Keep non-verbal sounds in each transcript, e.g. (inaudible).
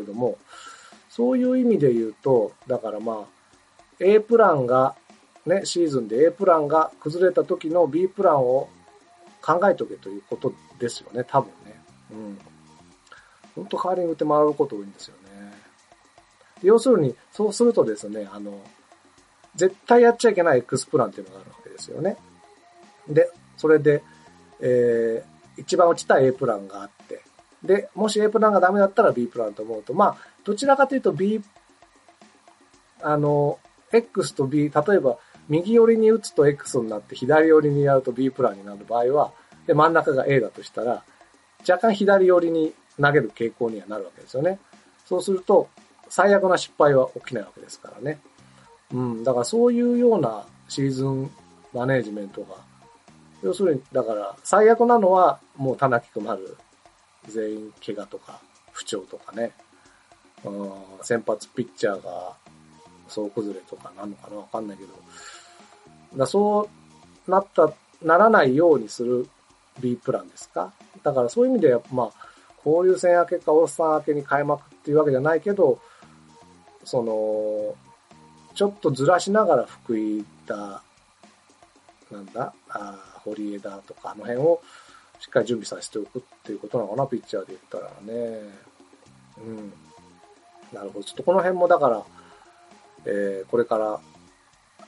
けども、そういう意味で言うと、だからまあ、A プランが、ね、シーズンで A プランが崩れた時の B プランを考えとけということですよね、多分ね。うん。本当カーリングって回ること多いんですよね。要するに、そうするとですね、あの、絶対やっちゃいけない X プランっていうのがあるわけですよね。で、それで、えー、一番落ちた A プランがあって、で、もし A プランがダメだったら B プランと思うと、まあ、どちらかというと B、あの、X と B、例えば、右寄りに打つと X になって、左寄りにやると B プランになる場合は、で、真ん中が A だとしたら、若干左寄りに投げる傾向にはなるわけですよね。そうすると、最悪な失敗は起きないわけですからね。うん、だからそういうようなシーズンマネージメントが、要するに、だから最悪なのはもう田中く丸全員怪我とか不調とかね、うん、先発ピッチャーが総崩れとかなのかなわかんないけど、だそうなった、ならないようにする B プランですか？だからそういう意味では、まあ、交流戦明けかオースター明けに開幕っていうわけじゃないけど、その、ちょっとずらしながら福井だ、なんだ、あ堀江だとか、あの辺をしっかり準備させておくっていうことなのかな、ピッチャーで言ったらね。うん。なるほど。ちょっとこの辺もだから、えー、これから、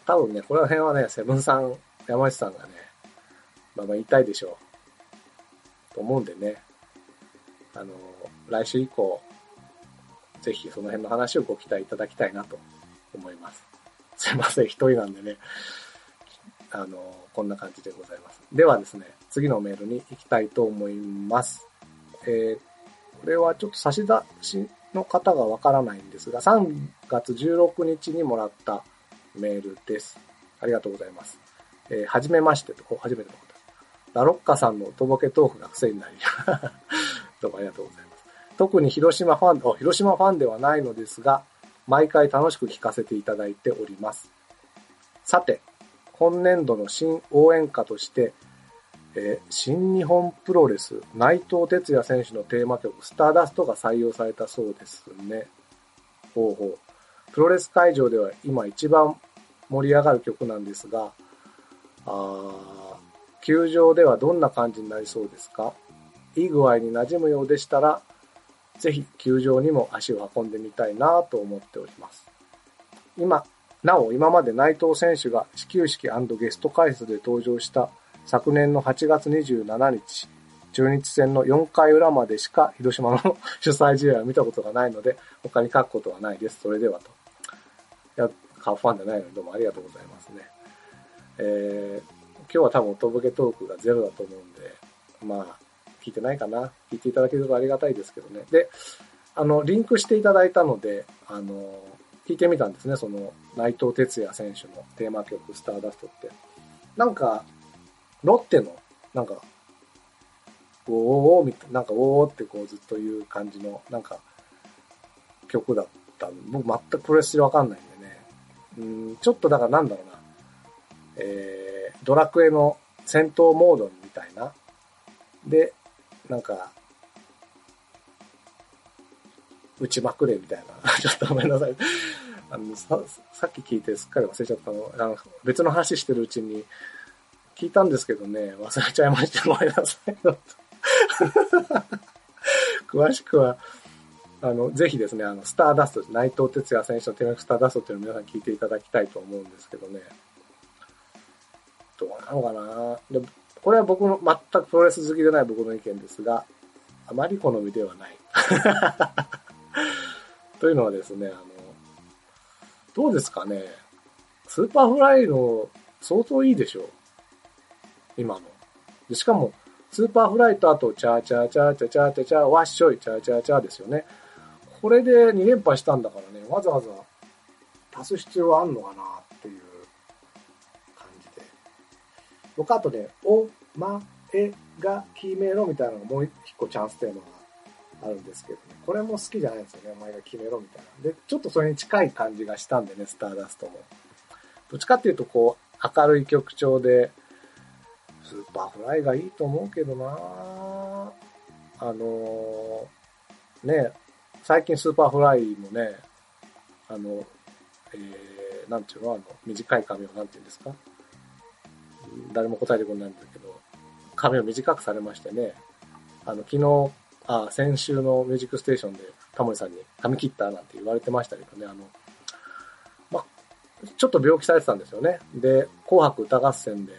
多分ね、この辺はね、セブンさん、山内さんがね、まあまあ言いたいでしょう。と思うんでね、あの、来週以降、ぜひその辺の話をご期待いただきたいなと思います。すいません、一人なんでね、あの、こんな感じでございます。ではですね、次のメールに行きたいと思います。えー、これはちょっと差し出しの方がわからないんですが、3月16日にもらったメールです。ありがとうございます。えー、はじめましてと、初めての方です。ラロッカさんのとぼけトークが癖になり、(laughs) どうもありがとうございます。特に広島ファン、広島ファンではないのですが、毎回楽しく聞かせていただいております。さて、今年度の新応援歌として、えー、新日本プロレス内藤哲也選手のテーマ曲スターダストが採用されたそうですね。ほうほう。プロレス会場では今一番盛り上がる曲なんですが、あ球場ではどんな感じになりそうですか？いい具合に馴染むようでしたら、ぜひ球場にも足を運んでみたいなと思っております。今、なお今まで内藤選手が始球式ゲスト解説で登場した昨年の8月27日、中日戦の4回裏までしか広島の主催試合を見たことがないので、他に書くことはないです。それではと。いや、カーファンじゃないのでどうもありがとうございますね。えー、今日は多分とぼけトークがゼロだと思うんで、まあ、聞いてないかな。聞いていただけるとありがたいですけどね。で、あの、リンクしていただいたので、あの、聞いてみたんですね。その、内藤哲也選手のテーマ曲、スターダストって。なんか、ロッテの、なんか、おーみたいな、なんかおーってこうずっと言う感じの、なんか、曲だった僕全くプレステわかんないんでね。うん、ちょっとだからなんだろうな。えー、ドラクエの戦闘モードみたいな。で、なんか、打ちまくれみたいな。(laughs) ちょっとごめんなさい。あのさ、さっき聞いてすっかり忘れちゃったの。あの、別の話してるうちに、聞いたんですけどね、忘れちゃいました。ごめんなさい。(laughs) 詳しくは、あの、ぜひですね、あの、スターダスト、内藤哲也選手のテレビスターダストっていうのを皆さん聞いていただきたいと思うんですけどね。どうなのかなでこれは僕の全くプロレス好きでない僕の意見ですが、あまり好みではない。というのはですね、あの、どうですかね。スーパーフライの相当いいでしょう。今の。しかも、スーパーフライとあと、チャーチャーチャーチャーチャーチャーチャー、ワッショイ、チャーチャーチャーですよね。これで2連覇したんだからね、わざわざ足す必要はあんのかなっていう感じで僕あとね、お、ま、えが決めろみたいなのがもう一個チャンステーマがあるんですけどね。これも好きじゃないんですよね。お前が決めろみたいな。で、ちょっとそれに近い感じがしたんでね、スターダストも。どっちかっていうと、こう、明るい曲調で、スーパーフライがいいと思うけどなあのー、ね、最近スーパーフライもね、あの、えー、なんていうのあの、短い髪をなんていうんですか誰も答えてくれないんだけど、髪を短くされましてね、あの、昨日、あ、先週のミュージックステーションでタモリさんに髪切ったなんて言われてましたけどね、あの、ま、ちょっと病気されてたんですよね。で、紅白歌合戦で、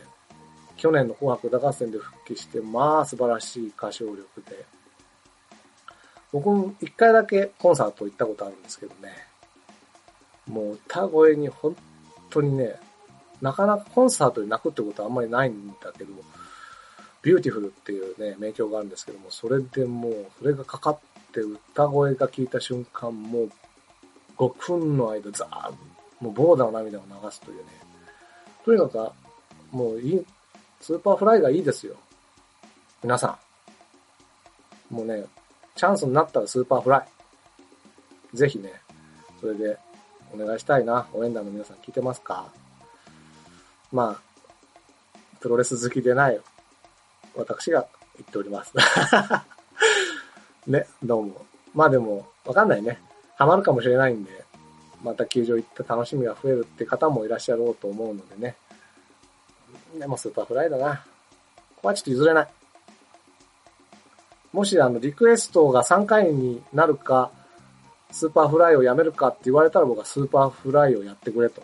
去年の紅白歌合戦で復帰して、まあ素晴らしい歌唱力で、僕も一回だけコンサート行ったことあるんですけどね、もう歌声に本当にね、なかなかコンサートで泣くってことはあんまりないんだけど、ビューティフルっていうね、名曲があるんですけども、それでもう、それがかかって歌声が聞いた瞬間、もう5分の間ザーッもうボーダーの涙を流すというね。とにか、もういい、スーパーフライがいいですよ。皆さん。もうね、チャンスになったらスーパーフライ。ぜひね、それでお願いしたいな。応援団の皆さん聞いてますか？まあ、プロレス好きでない私が言っております。(laughs) ね、どうも。まあでも、わかんないね。ハマるかもしれないんで、また球場行って楽しみが増えるって方もいらっしゃろうと思うのでね。でもスーパーフライだな。ここはちょっと譲れない。もしあの、リクエストが3回になるか、スーパーフライをやめるかって言われたら僕はスーパーフライをやってくれと。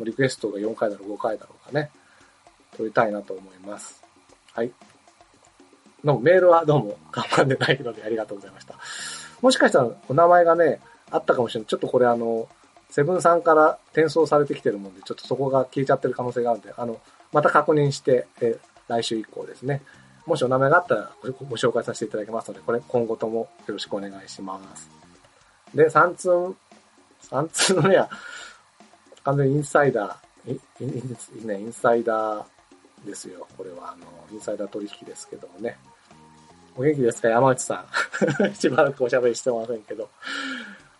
リクエストが4回だろう5回だろうかね。取りたいなと思います。はい。のメールはどうも頑張ってないのでありがとうございました。もしかしたらお名前がね、あったかもしれない。ちょっとこれあの、セブンさんから転送されてきてるもんで、ちょっとそこが消えちゃってる可能性があるんで、あの、また確認して、え来週以降ですね。もしお名前があったらご紹介させていただきますので、これ今後ともよろしくお願いします。で、3通、3通のね、完全にインサイダー、インね、インサイダーですよ。これは、あの、インサイダー取引ですけどもね。お元気ですか？山内さん。しばらくおしゃべりしてませんけど。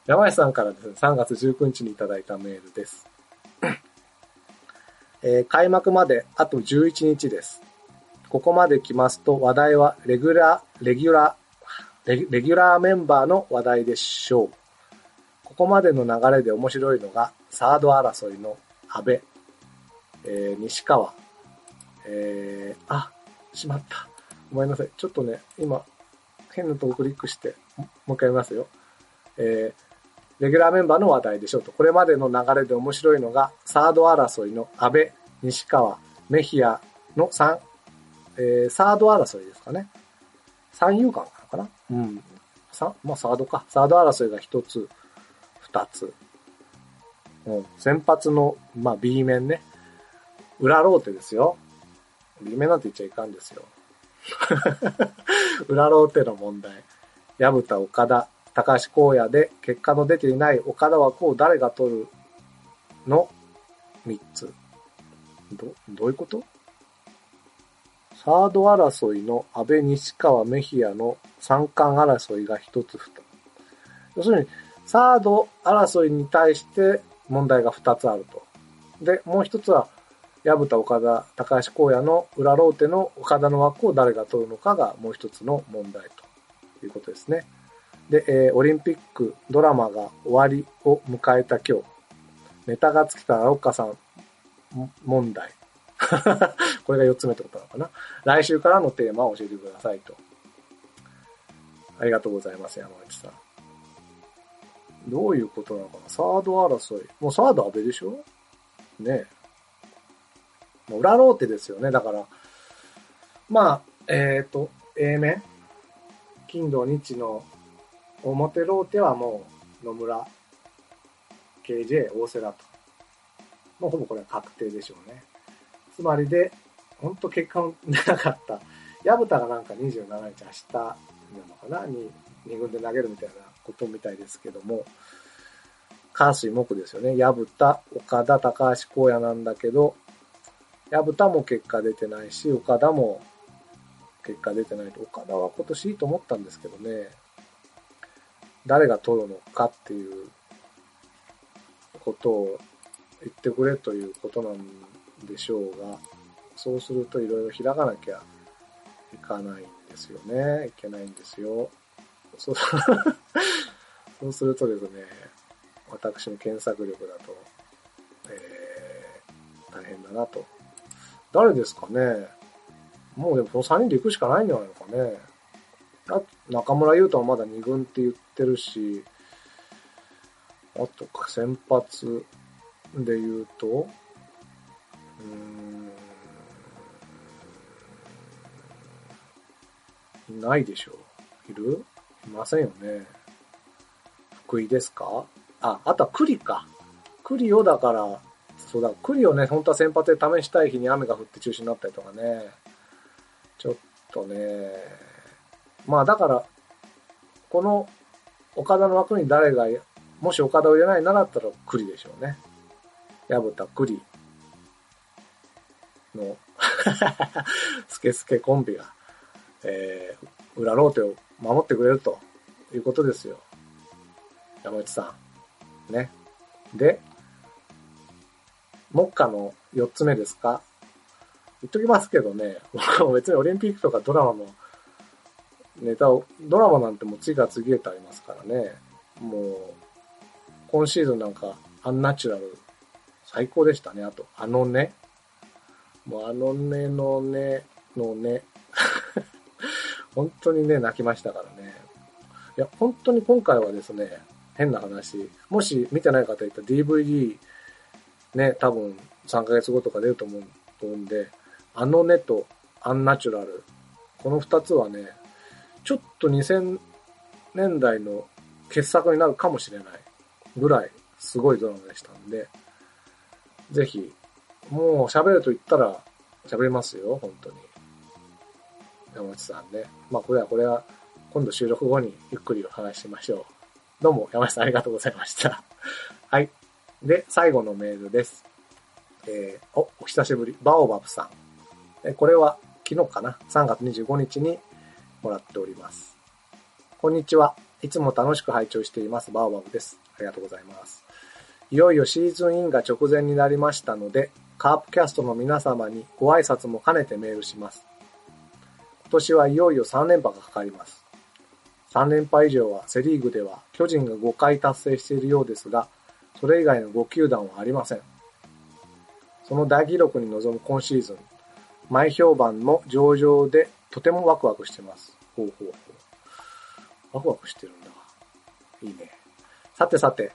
山内さんからですね、3月19日にいただいたメールです。えー、開幕まであと11日です。ここまで来ますと話題はレギュラー、レギュラー、レギュラーメンバーの話題でしょう。ここまでの流れで面白いのが、サード争いの安倍、えー、西川、えー、あ、しまった。ごめんなさい。ちょっとね、今、変なとこクリックして、もう一回見ますよ。えー、レギュラーメンバーの話題でしょうと。これまでの流れで面白いのが、サード争いの安倍、西川、メヒアの3、えー、サード争いですかね。三遊間なのかなうん。さ、まあ、サードか。サード争いが1つ、2つ。うん。先発の、まあ、B 面ね。裏ローテですよ。夢なんて言っちゃいかんですよ。(laughs) 裏ローテの問題。矢蓋、岡田、高橋光也で結果の出ていない岡田枠を誰が取るの？3つ。ど、どういうこと？サード争いの安倍西川メヒアの三冠争いが1つ2つ。要するに、サード争いに対して問題が2つあると。で、もう1つは、矢蓋岡田、高橋光也の裏ローテの岡田の枠を誰が取るのかがもう一つの問題ということですね。で、えー、オリンピックドラマが終わりを迎えた今日、ネタが尽きたら岡さん問題。(laughs) これが4つ目ってことなのかな。来週からのテーマを教えてくださいと。ありがとうございます、山内さん。どういうことなのかなサード争い。もうサード安倍でしょ？ねえ。もう裏ローテですよね。だから、まあ、えっ、ー、と、A 面、金土日の表ローテはもう野村、KJ、大瀬良と。もうほぼこれは確定でしょうね。つまりで、ほんと結果出なかった。矢蓋がなんか27日明日なのかな？に、2軍で投げるみたいなことみたいですけども、関水木ですよね。矢蓋、岡田、高橋光也なんだけど、矢蓋も結果出てないし、岡田も結果出てないと。岡田は今年いいと思ったんですけどね、誰が取るのかっていうことを言ってくれということなんでしょうが、そうするといろいろ開かなきゃいかないんですよね。いけないんですよ。そう (laughs) そうするとですね、私の検索力だと、えー、大変だなと。誰ですかねもうでもその3人で行くしかないんじゃないのかね。あ中村優太はまだ2軍って言ってるし、あと先発で言うと、うーん、いないでしょう。いる？いませんよね。福井ですか？あ、あとは栗か。栗をだから、そうだ、栗をね、本当は先発で試したい日に雨が降って中止になったりとかね。ちょっとね、まあだから、この岡田の枠に誰が、もし岡田を入れないならったら栗でしょうね。矢蓋栗の (laughs) スケスケコンビが、えー、裏ローテを守ってくれるということですよ。山内さん。ね。で、目下の4つ目ですか？言っときますけどね、僕 (laughs) は別にオリンピックとかドラマのネタを、ドラマなんてもう次から次へとありますからね、もう、今シーズンなんか、アンナチュラル、最高でしたね。あと、あのね。もうあのねのねのね。(laughs) 本当にね、泣きましたからね。いや、本当に今回はですね、変な話、もし見てない方いたら DVD ね、多分3ヶ月後とか出ると思うんで、あのねとアンナチュラル、この2つはね、ちょっと2000年代の傑作になるかもしれないぐらいすごいドラマでしたんで、ぜひ、もう喋ると言ったら喋りますよ、本当に。山内さんね。まあこれはこれは今度収録後にゆっくりお話ししましょう。どうも山内さんありがとうございました。はい。で、最後のメールです。えー、お、お久しぶり。バオバブさん。えこれは昨日かな ?3 月25日にもらっております。こんにちは。いつも楽しく拝聴しています。バオバブです。ありがとうございます。いよいよシーズンインが直前になりましたので、カープキャストの皆様にご挨拶も兼ねてメールします。今年はいよいよ3連覇がかかります。3連覇以上はセリーグでは巨人が5回達成しているようですが、それ以外の5球団はありません。その大記録に臨む今シーズン、前評判も上々でとてもワクワクしてます。ほうほうほう。ワクワクしてるんだ。いいね。さてさて、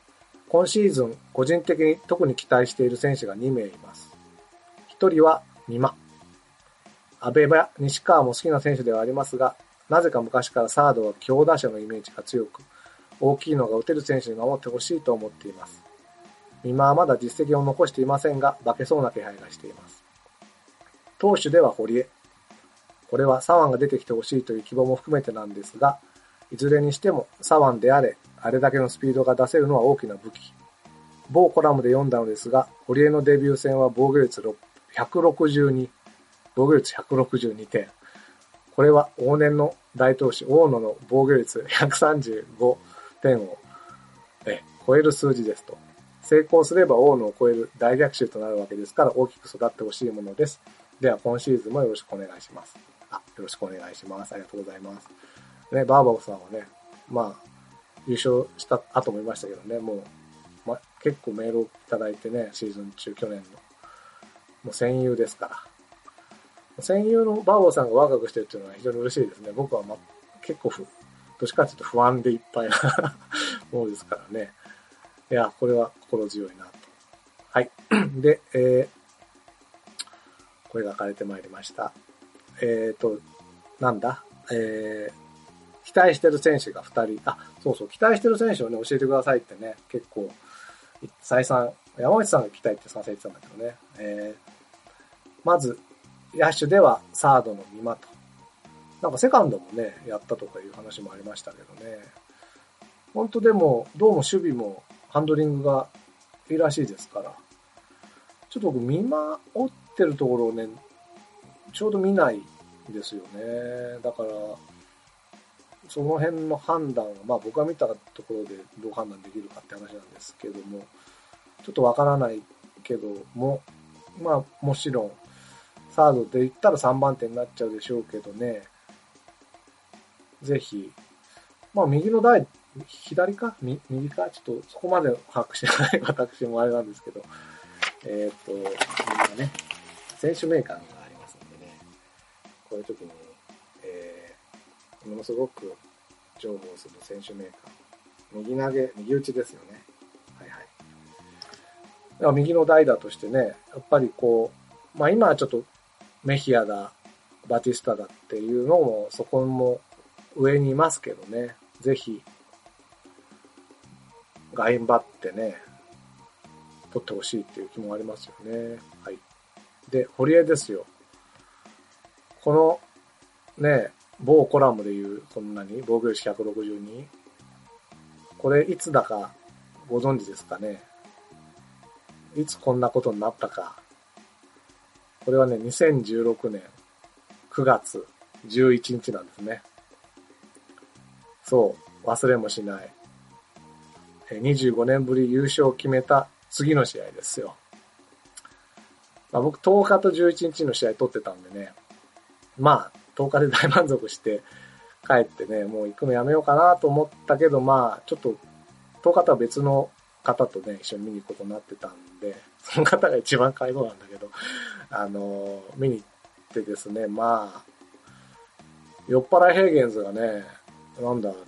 今シーズン個人的に特に期待している選手が2名います。1人は美馬。安倍や西川も好きな選手ではありますが、なぜか昔からサードは強打者のイメージが強く、大きいのが打てる選手に守ってほしいと思っています。美馬はまだ実績を残していませんが、化けそうな気配がしています。投手では堀江。これは左腕が出てきてほしいという希望も含めてなんですが、いずれにしても左腕であれ、あれだけのスピードが出せるのは大きな武器。某コラムで読んだのですが、堀江のデビュー戦は防御率162、防御率162点。これは往年の大投手、大野の防御率135点を超える数字ですと。成功すれば大野を超える大逆襲となるわけですから大きく育ってほしいものです。では今シーズンもよろしくお願いします。あ、よろしくお願いします。ありがとうございます。ね、バーバオさんはね、まあ、優勝した後もいましたけどね、もう、ま、結構メールをいただいてね、シーズン中、去年の。もう戦友ですから。戦友のバーボーさんがワクワクしてるっていうのは非常に嬉しいですね。僕はま、結構ふ、どっちかっていうと不安でいっぱいな (laughs) ものですからね。いや、これは心強いなと。はい。(clears throat) で、えー、これが書かれてまいりました。えっ、ー、と、なんだ？えー、期待してる選手が2人。あ、そうそう、期待してる選手をね、教えてくださいってね、結構、再三、山内さんが期待ってさせてたんだけどね。えー、まず、野手ではサードの美馬と。なんかセカンドもね、やったとかいう話もありましたけどね。本当でも、どうも守備もハンドリングがいいらしいですから、ちょっと僕見守ってるところをね、ちょうど見ないんですよね。だから、その辺の判断は、まあ僕が見たところでどう判断できるかって話なんですけども、ちょっとわからないけども、まあもちろん、サードで言ったら3番手になっちゃうでしょうけどね、ぜひ、まあ右の台左か？右か？ちょっとそこまで把握してない私もあれなんですけど、えっ、と、みんなね、選手名鑑がありますんでね、こういう時に、えー、ものすごく重宝する選手名鑑。右投げ、右打ちですよね。はいはい。だから右の代打としてね、やっぱりこう、まあ今はちょっとメヒアだ、バティスタだっていうのもそこも上にいますけどね、ぜひ、頑張ってね、取ってほしいっていう気もありますよね。はい。で、堀江ですよ。この、ね、某コラムで言う、こんなに防御率162。これ、いつだかご存知ですかね。いつこんなことになったか。これはね、2016年9月11日なんですね。そう、忘れもしない。25年ぶり優勝を決めた次の試合ですよ。まあ、僕10日と11日の試合取ってたんでね、まあ10日で大満足して帰ってね、もう行くのやめようかなと思ったけど、まあちょっと10日とは別の方とね、一緒に見に行くことになってたんで、その方が一番介護なんだけど、あの見に行ってですね、まあ、酔っ払いヘーゲンズがね、なんだ、あの、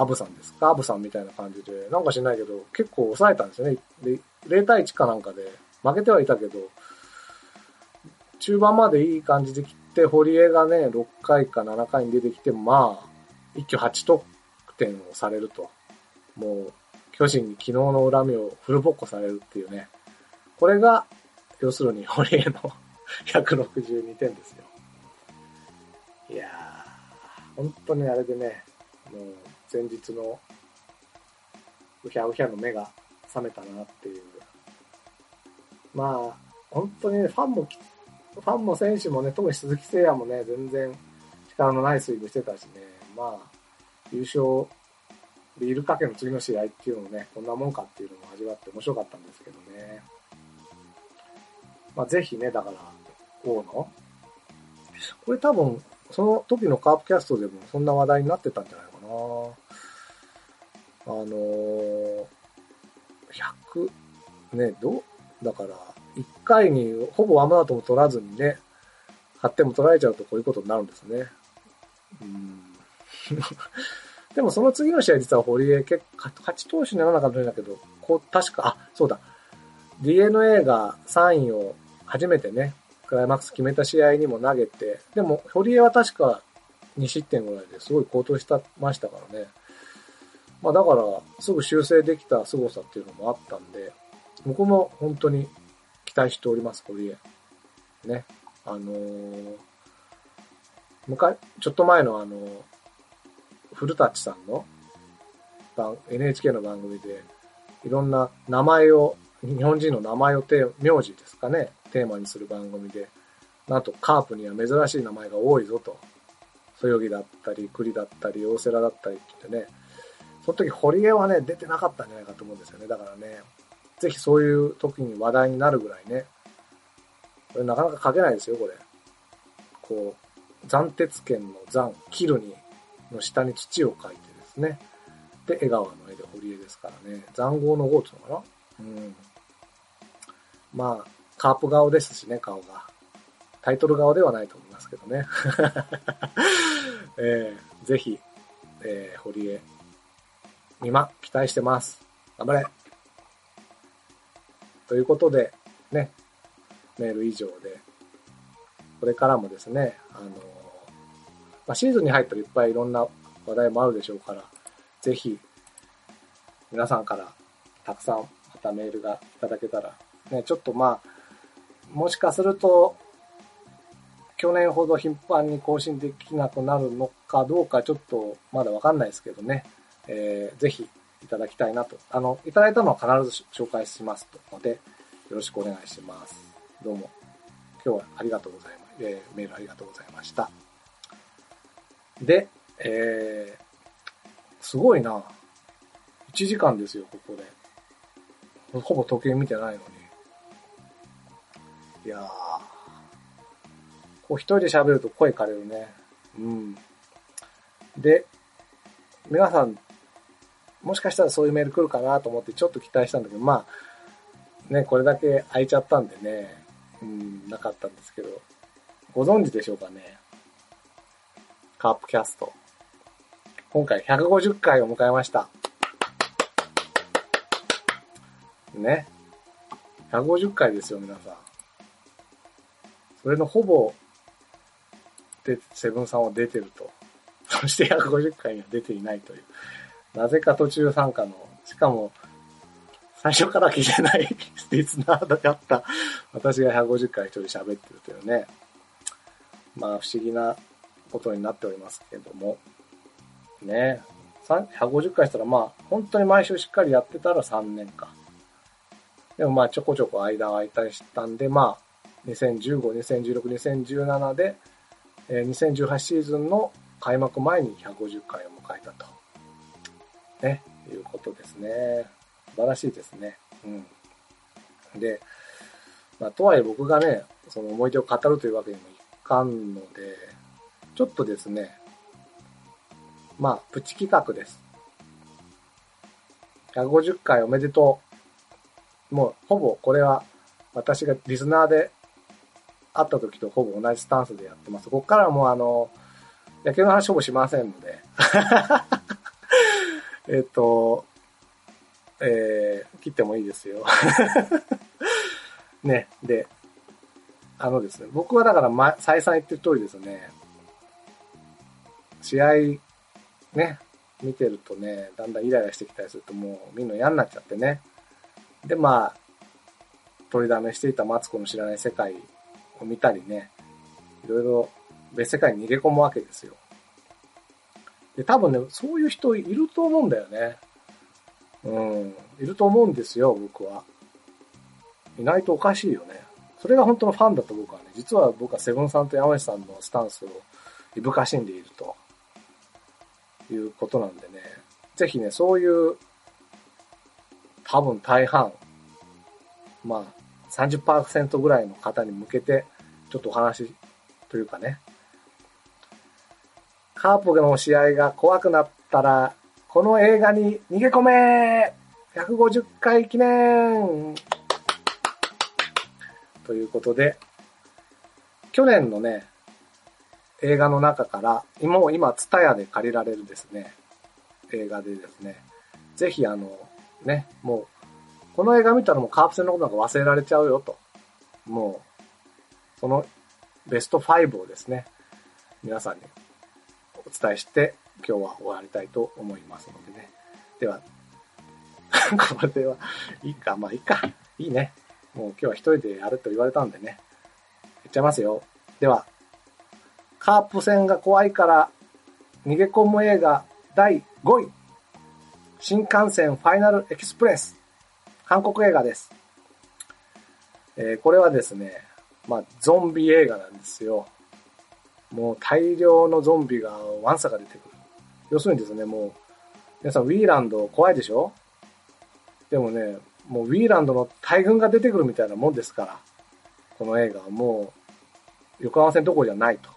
アブさんですか？アブさんみたいな感じで、なんか知んないけど、結構抑えたんですよね。で、0対1かなんかで、負けてはいたけど、中盤までいい感じで来て、堀江がね、6回か7回に出てきて、まあ、一挙8得点をされると。もう、巨人に昨日の恨みをフルボッコされるっていうね。これが、要するに堀江の (laughs) 162点ですよ。いやー、本当にあれでね、もう、前日のうひゃうひゃの目が覚めたなっていう。まあ、本当にね、ファンも、ファンも選手もね、特に鈴木誠也もね、全然力のないスイングしてたしね、まあ、優勝、ビールかけの次の試合っていうのもね、こんなもんかっていうのも味わって面白かったんですけどね。まあ、ぜひね、だから、大野。これ多分、その時のカープキャストでもそんな話題になってたんじゃないかな。あのー、100、ね、どう、だから、1回にほぼワムアウトも取らずにね、8点も取られちゃうとこういうことになるんですね。うんでもその次の試合実は堀江結構勝ち投手にならなかったんだけど、こう、確か、あ、そうだ。DNA が3位を初めてね、クライマックス決めた試合にも投げて、でも堀江は確か2失点ぐらいですごい高騰したましたからね。まあだから、すぐ修正できた凄さっていうのもあったんで、僕も本当に期待しております、堀江。ね。あのー、昔、ちょっと前のあのー、古舘さんの番 NHK の番組で、いろんな名前を、日本人の名前をて、名字ですかね、テーマにする番組で、なんとカープには珍しい名前が多いぞと。そよぎだったり、栗だったり、大瀬良だったりって言ってね、その時堀江はね、出てなかったんじゃないかと思うんですよね。だからね、ぜひそういう時に話題になるぐらいね、これなかなか書けないですよ、これ。こう、斬鉄剣の斬、切るに、の下に土を書いてですね。で、江川の絵で堀江ですからね。残壕の号ってうのかなうん。まあ、カープ顔ですしね、顔が。タイトル顔ではないと思いますけどね。(laughs) えー、ぜひ、えー、堀江、見ま、期待してます。頑張れということで、ね、メール以上で、これからもですね、あの、まあ、シーズンに入ったらいっぱいいろんな話題もあるでしょうから、ぜひ、皆さんからたくさんまたメールがいただけたら、ね、ちょっとまあ、もしかすると、去年ほど頻繁に更新できなくなるのかどうかちょっとまだわかんないですけどね、えー、ぜひいただきたいなと。あの、いただいたのは必ず紹介しますので、よろしくお願いします。どうも、今日はありがとうございます。えー、メールありがとうございました。で、えー、すごいな。1時間ですよ、ここで。ほぼ時計見てないのに。いやー。こう一人で喋ると声枯れるね。うん。で、皆さんもしかしたらそういうメール来るかなと思ってちょっと期待したんだけど、まあ、ね、これだけ空いちゃったんでね、うん、なかったんですけど、ご存知でしょうかね？カープキャスト。今回150回を迎えました。ね？150回ですよ、皆さん。それのほぼ、で、セブンさんは出てると。そして150回には出ていないという。なぜか途中参加の、しかも、最初から聞いてない (laughs) リスナーだった私が150回一人喋ってるというね。まあ不思議なことになっておりますけども。ね。150回したらまあ本当に毎週しっかりやってたら3年か。でもまあちょこちょこ間が空いたりしたんで、まあ2015、2016、2017で、え、2018シーズンの開幕前に150回を迎えたと。ね、いうことですね。素晴らしいですね。うん。で、まあ、とはいえ僕がね、その思い出を語るというわけにもいかんので、ちょっとですね、まあ、プチ企画です。150回おめでとう。もう、ほぼこれは私がリスナーで会った時とほぼ同じスタンスでやってます。ここからはもうあの、野球の話ほぼしませんのでえっと、えー、切ってもいいですよ (laughs) ね、で、あのですね、僕はだから、ま、再三言ってる通りですね、試合、ね、見てるとね、だんだんイライラしてきたりするともうみんな嫌になっちゃってね。で、まあ、取りだめしていたマツコの知らない世界を見たりね、いろいろ別世界に逃げ込むわけですよ。で、多分ね、そういう人いると思うんだよね。うん。いると思うんですよ、僕は。いないとおかしいよね。それが本当のファンだと僕はね、実は僕はセブンさんと山内さんのスタンスをいぶかしんでいるということなんでね、ぜひね、そういう多分大半、まあ30%ぐらいの方に向けて、ちょっとお話というかね、カープの試合が怖くなったら、この映画に逃げ込め !150 回記念ということで、去年のね、映画の中から、もう今、ツタヤで借りられるですね、映画でですね、ぜひあの、ね、もう、この映画見たらもうカープ戦のことなんか忘れられちゃうよと。もう、そのベスト5をですね、皆さんにお伝えして、今日は終わりたいと思いますのでね。では、(laughs) これは、いいか、まあいいか。いいね。もう今日は一人でやると言われたんでね。言っちゃいますよ。では、カープ戦が怖いから逃げ込む映画第5位。新幹線ファイナルエキスプレス。韓国映画です。えー、これはですね、まあ、ゾンビ映画なんですよ。もう大量のゾンビがワンサが出てくる。要するにですね、もう、皆さんウィーランド怖いでしょ？でもね、もうウィーランドの大群が出てくるみたいなもんですから、この映画はもう、横浜線どころじゃないと。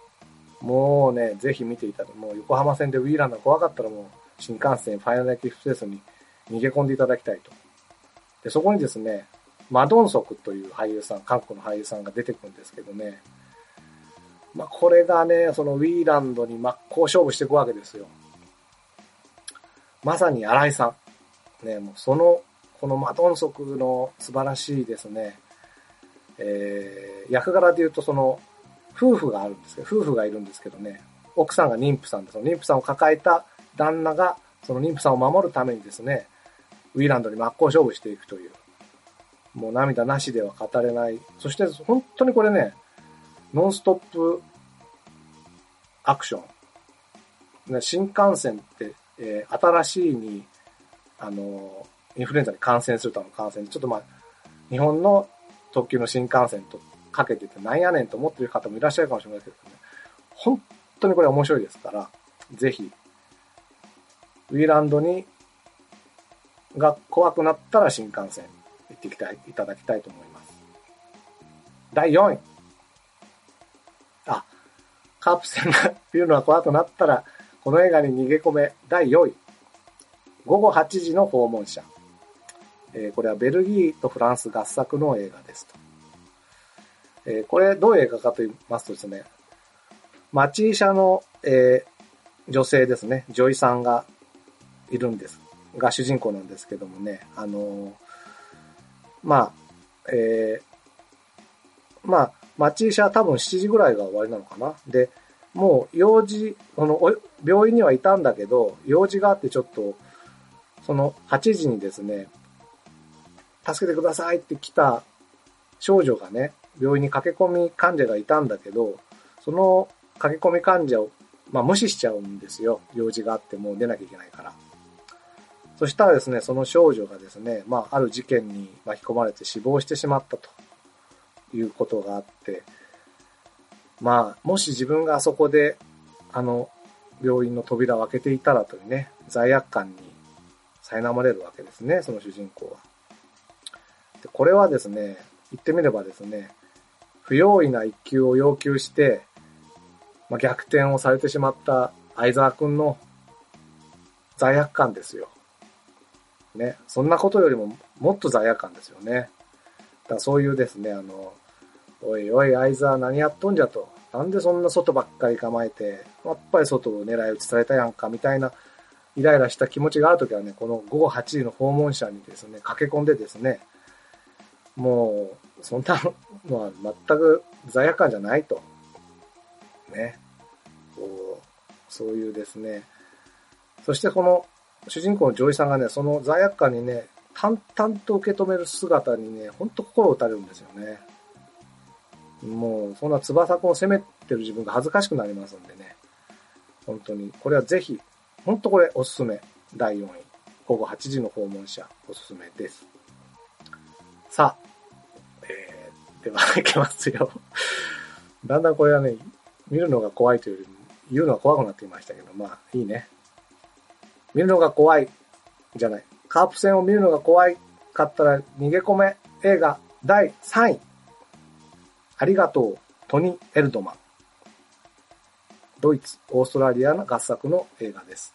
もうね、ぜひ見ていただもう横浜線でウィーランド怖かったらもう、新幹線ファイナルエキスプレスに逃げ込んでいただきたいと。で、そこにですね、マドンソクという俳優さん、韓国の俳優さんが出てくるんですけどね、まあ、これがね、そのウィーランドに真っ向勝負していくわけですよ。まさに新井さん。ね、もうその、このマドンソクの素晴らしいですね、えー、役柄で言うとその、夫婦があるんですけど、夫婦がいるんですけどね、奥さんが妊婦さんで、その妊婦さんを抱えた旦那が、その妊婦さんを守るためにですね、ウィーランドに真っ向勝負していくという、もう涙なしでは語れない。そして本当にこれね、ノンストップアクション。新幹線って、えー、新しいに、あの、インフルエンザに感染するとの感染ちょっとまあ、日本の特急の新幹線とかけててなんやねんと思ってる方もいらっしゃるかもしれないけどね。本当にこれ面白いですから、ぜひ、ウィーランドに、が怖くなったら新幹線行ってきたい、いただきたいと思います。第4位。あカープ戦が見るのは怖くなったら、この映画に逃げ込め第4位。午後8時の訪問者。えー、これはベルギーとフランス合作の映画ですと。えー、これどういう映画かと言いますとですね、町医者の、えー、女性ですね、女医さんがいるんです。が主人公なんですけどもね、あのー、まあ、えー、まあ、町医者は多分7時ぐらいが終わりなのかな。で、もう用事、この、病院にはいたんだけど、用事があってちょっと、その8時にですね、助けてくださいって来た少女がね、病院に駆け込み患者がいたんだけど、その駆け込み患者を、まあ、無視しちゃうんですよ。用事があってもう出なきゃいけないから。そしたらですね、その少女がですね、まあ、ある事件に巻き込まれて死亡してしまったということがあって、まあ、もし自分があそこで、あの、病院の扉を開けていたらというね、罪悪感に苛まれるわけですね、その主人公は。でこれはですね、言ってみればですね、不用意な一球を要求して、まあ、逆転をされてしまった相沢くんの罪悪感ですよ。ね。そんなことよりももっと罪悪感ですよね。だからそういうですね、あの、おいおい、相沢何やっとんじゃと。なんでそんな外ばっかり構えて、やっぱり外を狙い撃ちされたやんか、みたいな、イライラした気持ちがあるときはね、この午後8時の訪問者にですね、駆け込んでですね、もう、そんなのは全く罪悪感じゃないと。ね。こう、そういうですね。そしてこの主人公の女医さんがね、その罪悪感にね、淡々と受け止める姿にね、ほんと心打たれるんですよね。もう、そんな翼くんを責めてる自分が恥ずかしくなりますんでね。本当に。これはぜひ、ほんとこれおすすめ。第4位。午後8時の訪問者、おすすめです。さあ、えー、では、いきますよ。(laughs) だんだんこれはね、見るのが怖いというより、言うのが怖くなってきましたけど、まあ、いいね。見るのが怖い、じゃない。カープ戦を見るのが怖いかったら逃げ込め映画第3位。ありがとう、トニー・エルドマン。ドイツ、オーストラリアの合作の映画です。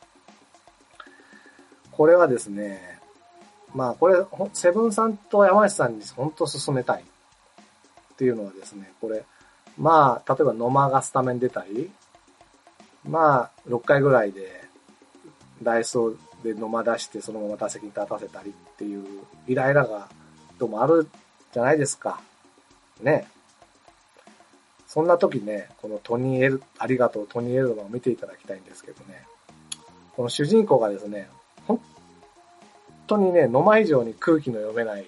これはですね、まあこれ、セブンさんと山内さんに本当進めたいっていうのはですね、これ、まあ、例えば野間がスタメン出たり、まあ、6回ぐらいで、ダイソーで野間出してそのまま打席に立たせたりっていうイライラがどうもあるじゃないですか。ね。そんな時ね、このトニー・エル、ありがとうトニー・エルドマンを見ていただきたいんですけどね、この主人公がですね、本当にね、野間以上に空気の読めない、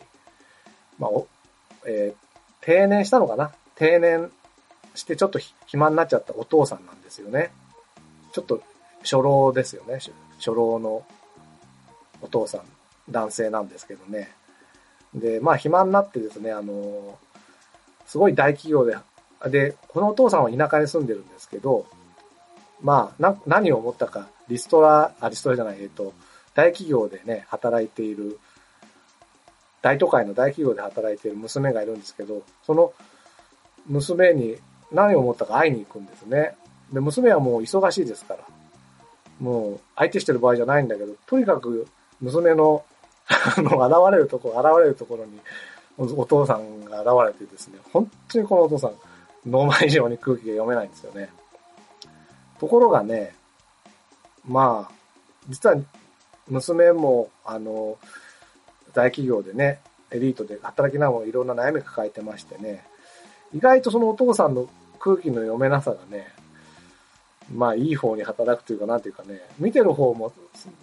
まあ、お、えー、定年したのかな？定年してちょっと暇になっちゃったお父さんなんですよね。ちょっと初老ですよね。初老のお父さん、男性なんですけどね。で、まあ暇になってですね、あの、すごい大企業でで、このお父さんは田舎に住んでるんですけど、まあ、な、何を思ったか、リストラ、あ、リストラじゃない、えっ、と、大企業でね、働いている、大都会の大企業で働いている娘がいるんですけど、その娘に何を思ったか会いに行くんですね。で、娘はもう忙しいですから、もう相手してる場合じゃないんだけど、とにかく娘の、(laughs) あの、現れるところ、現れるところに、お父さんが現れてですね、本当にこのお父さん、ノーマ以上に空気が読めないんですよね。ところがね、まあ、実は娘も、あの、大企業でね、エリートで働きながらいろんな悩み抱えてましてね、意外とそのお父さんの空気の読めなさがね、まあいい方に働くというかなんていうかね、見てる方も、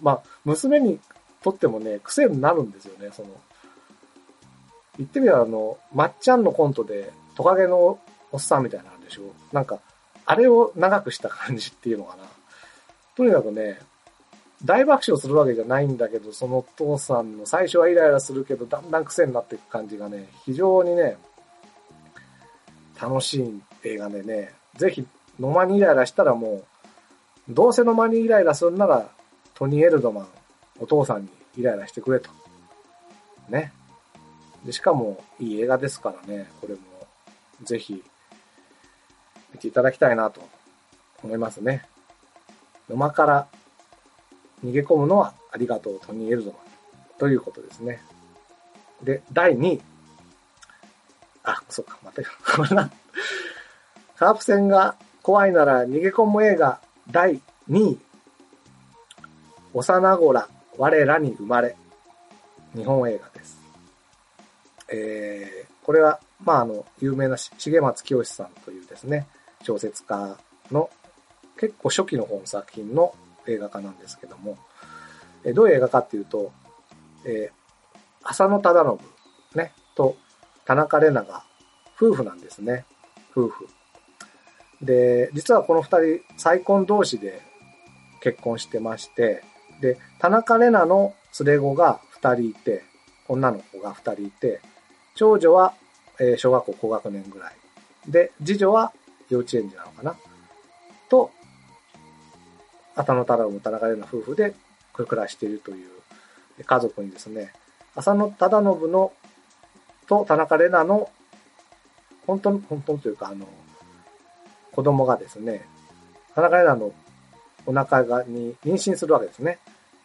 まあ娘にとってもね、癖になるんですよね、その。言ってみればあの、まっちゃんのコントでトカゲのおっさんみたいなのあるでしょ？なんか、あれを長くした感じっていうのかな？とにかくね、大爆笑するわけじゃないんだけど、そのお父さんの最初はイライラするけど、だんだん癖になっていく感じがね、非常にね、楽しい映画でね、ぜひ、野間にイライラしたらもう、どうせ野間にイライラするなら、トニー・エルドマン、お父さんにイライラしてくれと。ね。で、しかも、いい映画ですからね、これも、ぜひ、ていただきたいなと思いますね。沼から逃げ込むのはありがとう、トニー・エルドマン。ということですね。で、第2位。あ、そっか、待てよ。これな。カープ戦が怖いなら逃げ込む映画第2位。幼子ら我らに生まれ。日本映画です。えー、これは、まあ、あの、有名な重松清さんというですね、小説家の結構初期の方の作品の映画化なんですけども、えどういう映画かっていうと、えー、浅野忠信、ね、と田中玲奈が夫婦なんですね。夫婦。で、実はこの二人再婚同士で結婚してまして、で、田中玲奈の連れ子が二人いて、女の子が二人いて、長女は、え小学校高学年ぐらい。で、次女は幼稚園児なのかな？と、浅野忠信、田中玲奈夫婦で暮らしているという家族にですね、浅野忠信のと田中玲奈の本当の、本当というか、あの、子供がですね、田中玲奈のお腹がに妊娠するわけですね。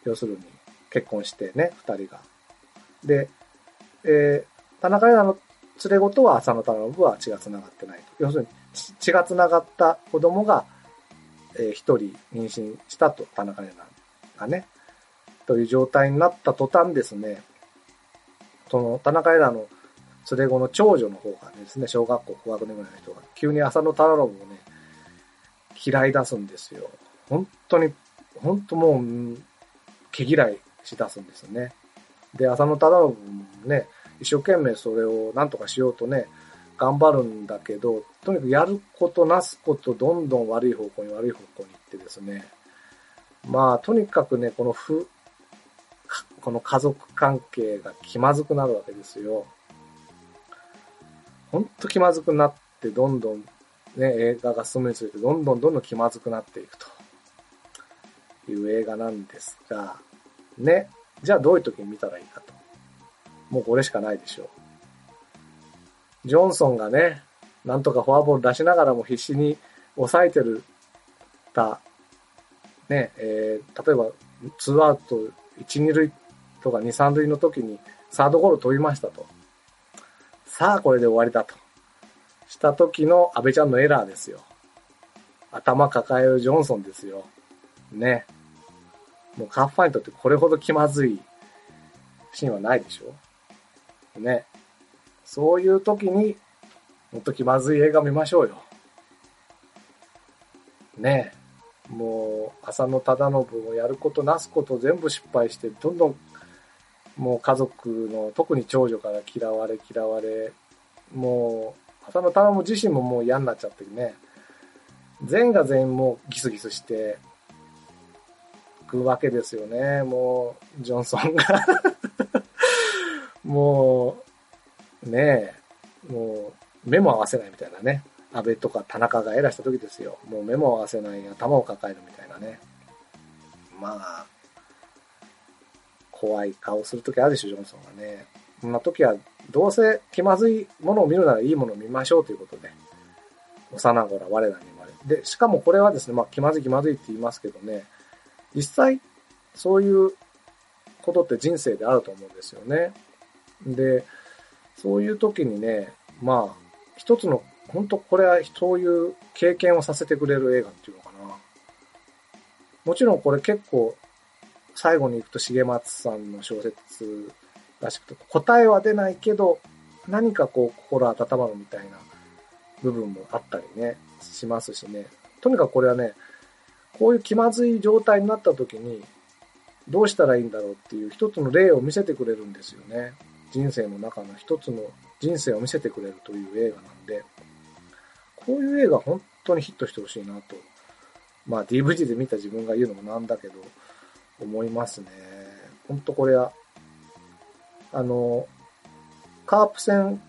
要するに、結婚してね、二人が。で、えー、田中玲奈の連れ子とは浅野忠信は血が繋がってないと。要するに、血が繋がった子供が、えー、一人妊娠したと、田中玲奈がね。という状態になった途端ですね、その田中玲奈の連れ子の長女の方がですね、小学校高学年ぐらいの人が、急に浅野忠信をね、嫌い出すんですよ。本当に、本当もう、毛嫌いしだすんですよね。で、浅野忠信もね、一生懸命それを何とかしようとね、頑張るんだけど、とにかくやることなすことどんどん悪い方向に悪い方向に行ってですね、まあ、とにかくね、このふ、この家族関係が気まずくなるわけですよ。ほんと気まずくなって、どんどんね、映画が進むにつれて、どんどんどんどん気まずくなっていくという映画なんですが、ね、じゃあどういう時に見たらいいかと。もうこれしかないでしょう。ジョンソンがね、なんとかフォアボール出しながらも必死に抑えてるた、ね、えー、例えば、ツーアウト1、2塁とか2、3塁の時にサードゴロ飛びましたと。さあ、これで終わりだと。した時の安倍ちゃんのエラーですよ。頭抱えるジョンソンですよ。ね。もうカーファイントってこれほど気まずいシーンはないでしょね。そういう時に、もっと気まずい映画見ましょうよ。ねえ。もう、浅野忠信をやることなすこと全部失敗して、どんどん、もう家族の、特に長女から嫌われ嫌われ、もう、浅野忠信自身ももう嫌になっちゃってるね。全が全員もうギスギスして、くわけですよね。もう、ジョンソンが (laughs) もう、ねえ、もう、目も合わせないみたいなね。安倍とか田中が偉した時ですよ。もう目も合わせない、頭を抱えるみたいなね。まあ、怖い顔する時あるでしょ、ジョンソンがね。そんな時は、どうせ気まずいものを見るならいいものを見ましょうということで、幼子ら我らに生まれ。で、しかもこれはですね、まあ気まずい気まずいって言いますけどね、実際、そういうことって人生であると思うんですよね。で、そういう時にね、まあ、一つの、本当これはそういう経験をさせてくれる映画っていうのかな。もちろんこれ結構、最後に行くと重松さんの小説らしくて、答えは出ないけど、何かこう心温まるみたいな部分もあったりね、しますしね。とにかくこれはね、こういう気まずい状態になった時に、どうしたらいいんだろうっていう一つの例を見せてくれるんですよね。人生の中の一つの人生を見せてくれるという映画なんで、こういう映画本当にヒットしてほしいなと。まあ DVD で見た自分が言うのもなんだけど、思いますね。本当これは、あの、カープ戦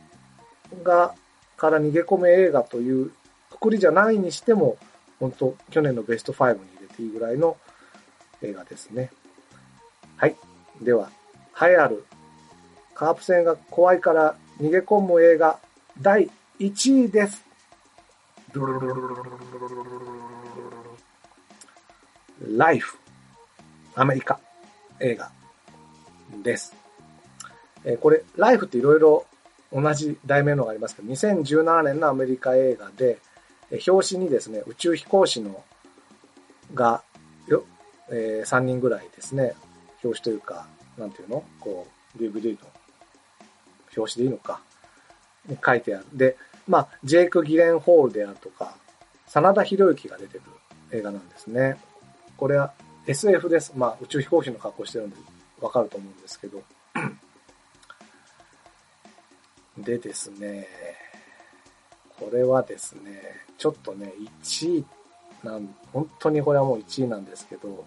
が、から逃げ込め映画というくくりじゃないにしても、本当去年のベスト5に入れていいぐらいの映画ですね。はい。では、栄えあるカープ戦が怖いから逃げ込む映画第1位です。ライフ。アメリカ。映画です。えこれ、ライフっていろいろ同じ題名のがありますけど、2017年のアメリカ映画で、え表紙にですね、宇宙飛行士のが、よ、え3人ぐらいですね、表紙というか、なんていうのこう、DVD の表紙でいいのか、書いてある。で、まあ、ジェイク・ギレンホールであるとか、真田広之が出てる映画なんですね。これは SF です。まあ、宇宙飛行士の格好してるんで、わかると思うんですけど。(clears throat) でですね、これはですね、ちょっとね、1位なん、本当にこれはもう1位なんですけど、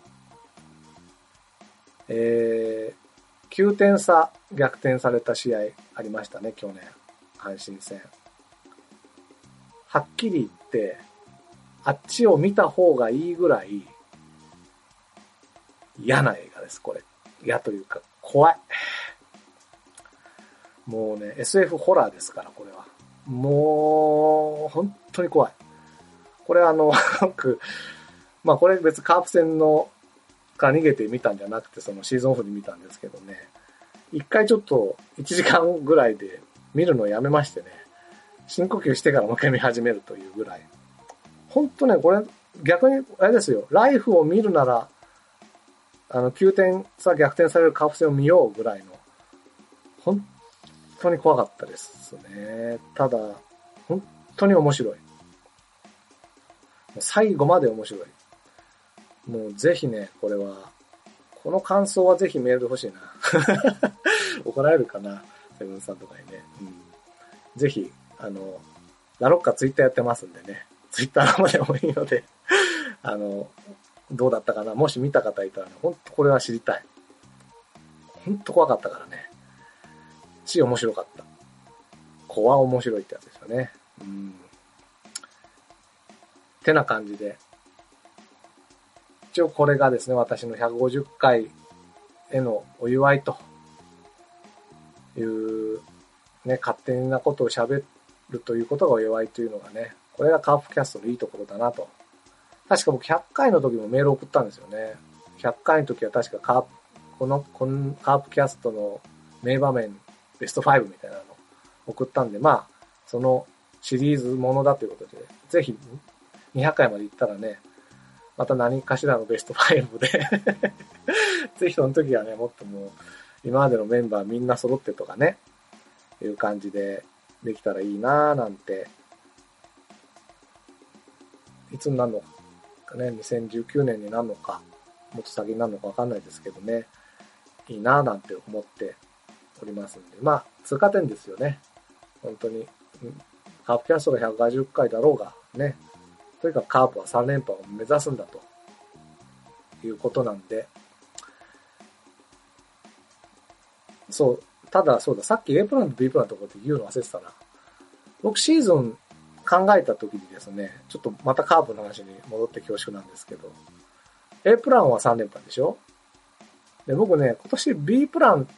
えー、9点差逆転された試合ありましたね、去年。阪神戦。はっきり言って、あっちを見た方がいいぐらい嫌な映画です、これ。嫌というか、怖い。もうね、SF ホラーですから、これは。もう、本当に怖い。これあの、(laughs) 僕、まあこれ別カープ戦の、か逃げて見たんじゃなくて、そのシーズンオフに見たんですけどね。一回ちょっと1時間ぐらいで見るのをやめましてね。深呼吸してからもう一回見始めるというぐらい。本当ね、これ、逆に、あれですよ、ライフを見るなら、あの、9点差逆転されるカープ戦を見ようぐらいの、本当に怖かったですね。ただ、本当に面白い。最後まで面白い。もうぜひね、これは、この感想はぜひメールで欲しいな。(laughs) 怒られるかな、セブンさんとかにね。うん、ぜひ、あの、ラロッカツイッターやってますんでね。ツイッターの方でもいいので、(laughs) あの、どうだったかな。もし見た方いたらね、ほんとこれは知りたい。ほんと怖かったからね。し、面白かった。怖面白いってやつですよね。うん。てな感じで。一応これがですね、私の150回へのお祝いという、ね、勝手なことを喋るということがお祝いというのがね、これがカープキャストのいいところだなと。確か僕100回の時もメール送ったんですよね。100回の時は確かカープ、この、このカープキャストの名場面ベスト5みたいなの送ったんで、まあ、そのシリーズものだということで、ぜひ200回まで行ったらね、また何かしらのベスト5で (laughs) ぜひその時はね、もっともう、今までのメンバーみんな揃ってとかね、いう感じでできたらいいなぁなんて、いつになるのかね、2019年になるのか、もっと先になるのかわかんないですけどね、いいなぁなんて思っておりますんで、まあ、通過点ですよね。本当に。うんカープキャストが150回だろうが、ね。とにかくカープは3連覇を目指すんだと。いうことなんで。そう。ただ、そうだ、さっき A プランと B プランのところで言うの忘れてたな。僕シーズン考えた時にですね、ちょっとまたカープの話に戻って恐縮なんですけど、A プランは3連覇でしょ？で、僕ね、今年 B プラン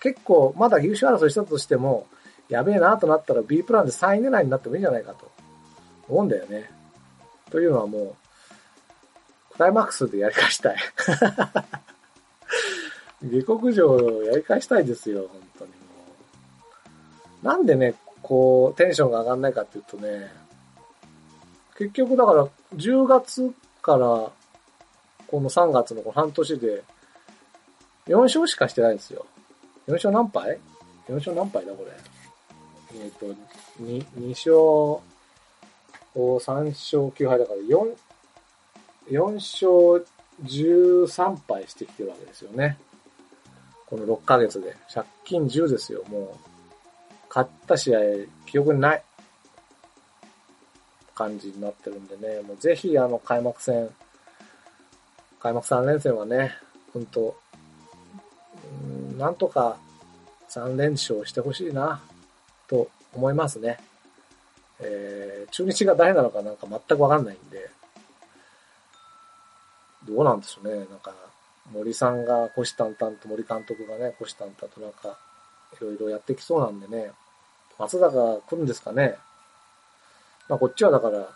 結構まだ優勝争いしたとしても、やべえなとなったら B プランで3位狙いになってもいいんじゃないかと思うんだよね。というのはもう、クライマックスでやり返したい。(laughs) 下克上をやり返したいですよ、本当にもう。なんでね、こう、テンションが上がんないかっていうとね、結局だから、10月から、この3月のこの半年で、4勝しかしてないんですよ。4勝何敗 ?4 勝何敗だ、これ？えっ、と、2、2勝、3勝9敗だから、4、4勝13敗してきてるわけですよね。この6ヶ月で。借金10ですよ、もう。勝った試合、記憶にない。感じになってるんでね、もうぜひあの開幕戦、開幕3連戦はね、本当うんなんとか3連勝してほしいな、と思いますね。えー、中日が誰なのかなんか全くわかんないんで、どうなんでしょうね。なんか、森さんが虎視眈々と、森監督がね、虎視眈々となんか、いろいろやってきそうなんでね、松坂来るんですかね。まあこっちはだから、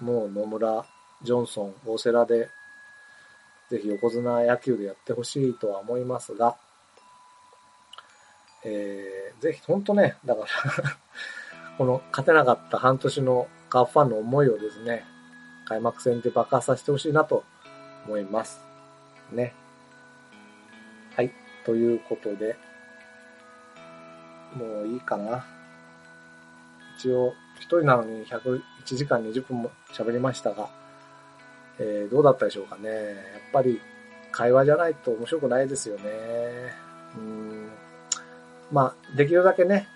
もう野村、ジョンソン、大瀬良でぜひ横綱野球でやってほしいとは思いますが、えー、ぜひ本当ね、だからこの勝てなかった半年のカープファンの思いをですね、開幕戦で爆発させてほしいなと思います。ね。はい。ということで、もういいかな。一応、一人なのに101時間20分も喋りましたが、えー、どうだったでしょうかね。やっぱり会話じゃないと面白くないですよね。うん。まあ、できるだけね、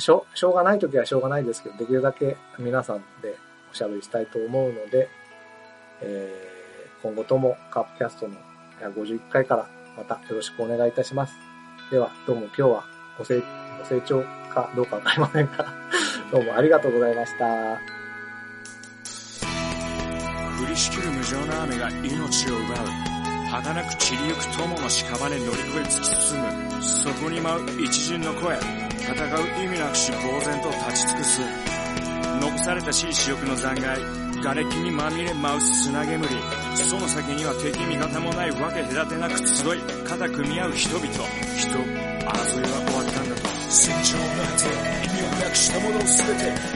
しょしょうがない時はしょうがないですけど、できるだけ皆さんでおしゃべりしたいと思うので、えー、今後ともカップキャストの51回からまたよろしくお願いいたします。では、どうも今日はご成ご成長かどうかわかりませんが (laughs) どうもありがとうございました。降りしきる無情な雨が命を奪う儚く散りゆく友の屍乗り越え突き進むそこに舞う一陣の声戦う意味なくし呆然と立ち尽くす残されたしい死欲の残骸瓦礫にまみれ舞う砂煙その先には敵味方もないわけ隔てなく集い肩組み合う人々人争いは終わったんだと戦場の果て意味をなくしたものを全て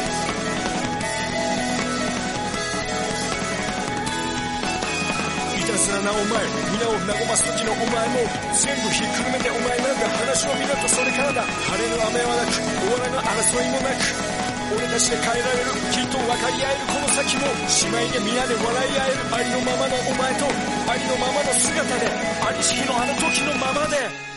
なお前皆を和ます時のお前も全部ひっくるめてお前なんだ話は皆とそれからだ。晴れの雨はなく終わらぬ争いもなく俺たちで変えられるきっと分かり合えるこの先も姉妹で皆で笑い合えるありのままのお前とありのままの姿でありし日のあの時のままで。